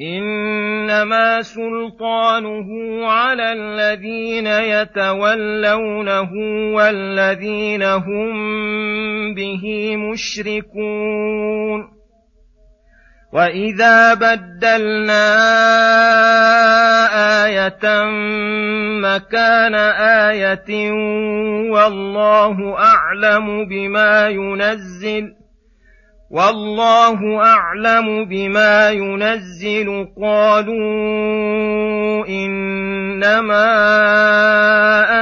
إنما سلطانه على الذين يتولونه والذين هم به مشركون. وإذا بدلنا آية مكان آية والله أعلم بما ينزل والله أعلم بما ينزل. قالوا إنما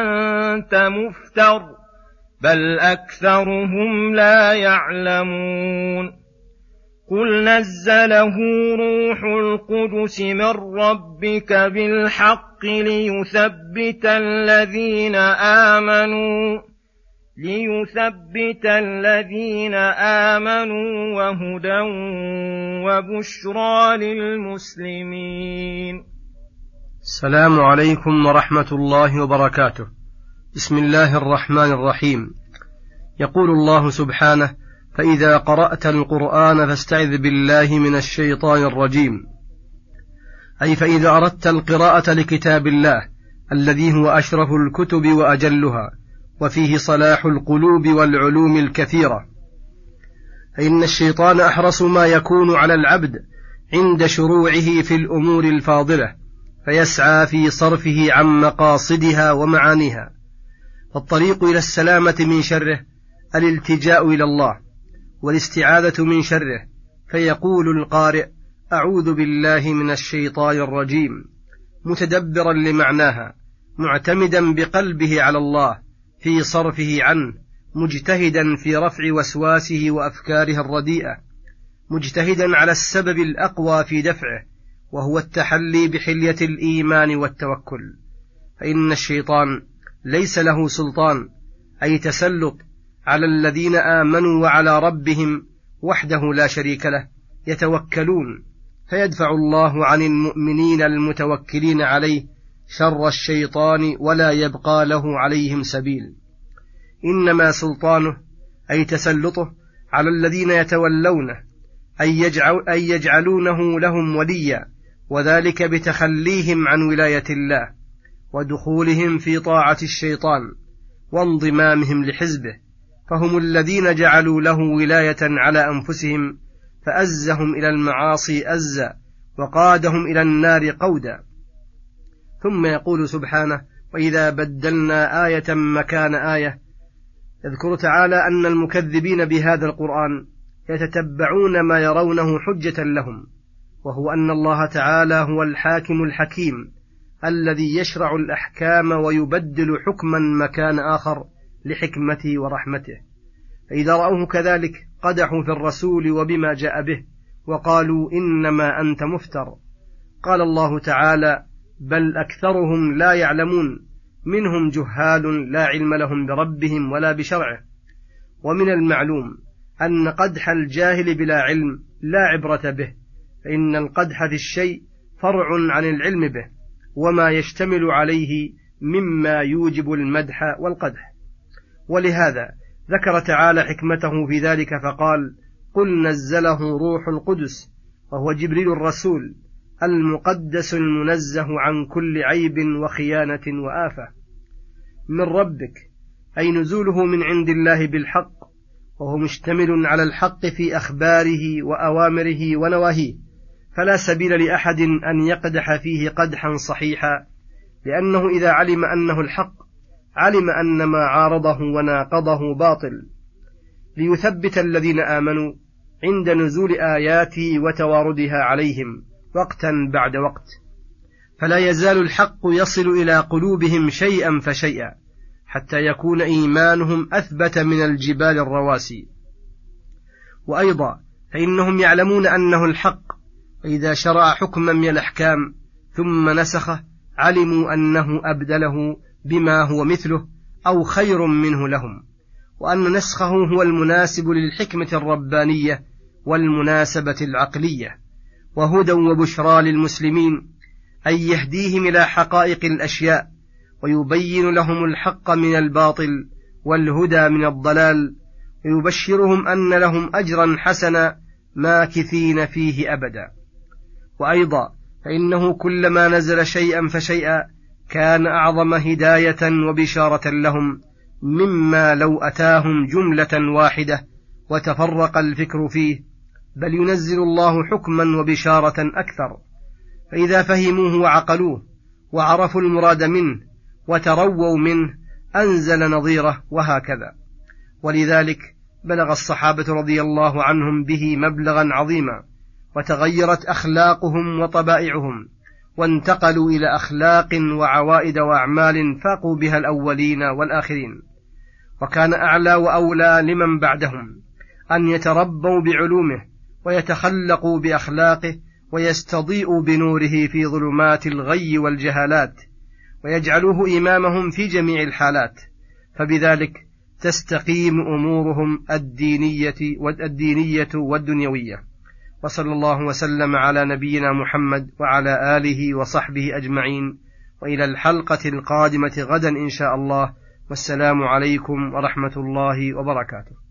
أنت مفتر بل أكثرهم لا يعلمون. قل نزله روح القدس من ربك بالحق ليثبت الذين آمنوا. ليثبت الذين امنوا وهدى وبشرى للمسلمين. السلام عليكم ورحمة الله وبركاته. بسم الله الرحمن الرحيم. يقول الله سبحانه فإذا قرأت القرآن فاستعذ بالله من الشيطان الرجيم. أي فإذا أردت القراءة لكتاب الله الذي هو أشرف الكتب وأجلها. وفيه صلاح القلوب والعلوم الكثيرة. فان الشيطان أحرص ما يكون على العبد عند شروعه في الأمور الفاضلة فيسعى في صرفه عن مقاصدها ومعانيها. فالطريق إلى السلامة من شره الالتجاء إلى الله والاستعاذة من شره فيقول القارئ أعوذ بالله من الشيطان الرجيم. متدبرا لمعناها معتمدا بقلبه على الله في صرفه عنه مجتهدا في رفع وسواسه وأفكاره الرديئة مجتهدا على السبب الأقوى في دفعه وهو التحلي بحلية الإيمان والتوكل. فإن الشيطان ليس له سلطان أي تسلط على الذين آمنوا وعلى ربهم وحده لا شريك له يتوكلون فيدفع الله عن المؤمنين المتوكلين عليه شر الشيطان ولا يبقى له عليهم سبيل. إنما سلطانه أي تسلطه على الذين يتولونه اي, يجعل يجعلونه لهم وليا وذلك بتخليهم عن ولاية الله ودخولهم في طاعة الشيطان وانضمامهم لحزبه فهم الذين جعلوا له ولاية على أنفسهم فأزهم إلى المعاصي أزا وقادهم إلى النار قودا. ثم يقول سبحانه وإذا بدلنا آية مكان آية. يذكر تعالى أن المكذبين بهذا القرآن يتتبعون ما يرونه حجة لهم وهو أن الله تعالى هو الحاكم الحكيم الذي يشرع الأحكام ويبدل حكما مكان آخر لحكمته ورحمته. فإذا رأوه كذلك قدحوا في الرسول وبما جاء به وقالوا إنما أنت مفتر. قال الله تعالى بل أكثرهم لا يعلمون. منهم جهال لا علم لهم بربهم ولا بشرعه. ومن المعلوم أن قدح الجاهل بلا علم لا عبرة به فإن القدح في الشيء فرع عن العلم به وما يشتمل عليه مما يوجب المدح والقدح. ولهذا ذكر تعالى حكمته في ذلك فقال قل نزله روح القدس وهو جبريل الرسول المقدس المنزه عن كل عيب وخيانة وآفة. من ربك أي نزوله من عند الله بالحق وهو مشتمل على الحق في أخباره وأوامره ونواهيه. فلا سبيل لأحد أن يقدح فيه قدحا صحيحا لأنه إذا علم أنه الحق علم أن ما عارضه وناقضه باطل. ليثبت الذين آمنوا عند نزول آياته وتواردها عليهم. وقتا بعد وقت. فلا يزال الحق يصل إلى قلوبهم شيئا فشيئا حتى يكون إيمانهم أثبت من الجبال الرواسي. وأيضا فإنهم يعلمون أنه الحق واذا شرع حكما من الأحكام ثم نسخه علموا أنه أبدله بما هو مثله أو خير منه لهم وأن نسخه هو المناسب للحكمة الربانية والمناسبة العقلية. وهدى وبشرى للمسلمين أن يهديهم إلى حقائق الأشياء ويبين لهم الحق من الباطل والهدى من الضلال ويبشرهم أن لهم أجرا حسنا ماكثين فيه أبدا. وأيضا فإنه كلما نزل شيئا فشيئا كان أعظم هداية وبشارة لهم مما لو أتاهم جملة واحدة وتفرق الفكر فيه بل ينزل الله حكما وبشارة أكثر. فإذا فهموه وعقلوه وعرفوا المراد منه وترووا منه أنزل نظيره وهكذا. ولذلك بلغ الصحابة رضي الله عنهم به مبلغا عظيما وتغيرت أخلاقهم وطبائعهم وانتقلوا إلى أخلاق وعوائد وأعمال فاقوا بها الأولين والآخرين. وكان أعلى وأولى لمن بعدهم أن يتربوا بعلومه ويتخلقوا بأخلاقه ويستضيئوا بنوره في ظلمات الغي والجهالات ويجعلوه إمامهم في جميع الحالات. فبذلك تستقيم أمورهم الدينية والدينية والدنيوية. وصلى الله وسلم على نبينا محمد وعلى آله وصحبه أجمعين. وإلى الحلقة القادمة غدا إن شاء الله. والسلام عليكم ورحمة الله وبركاته.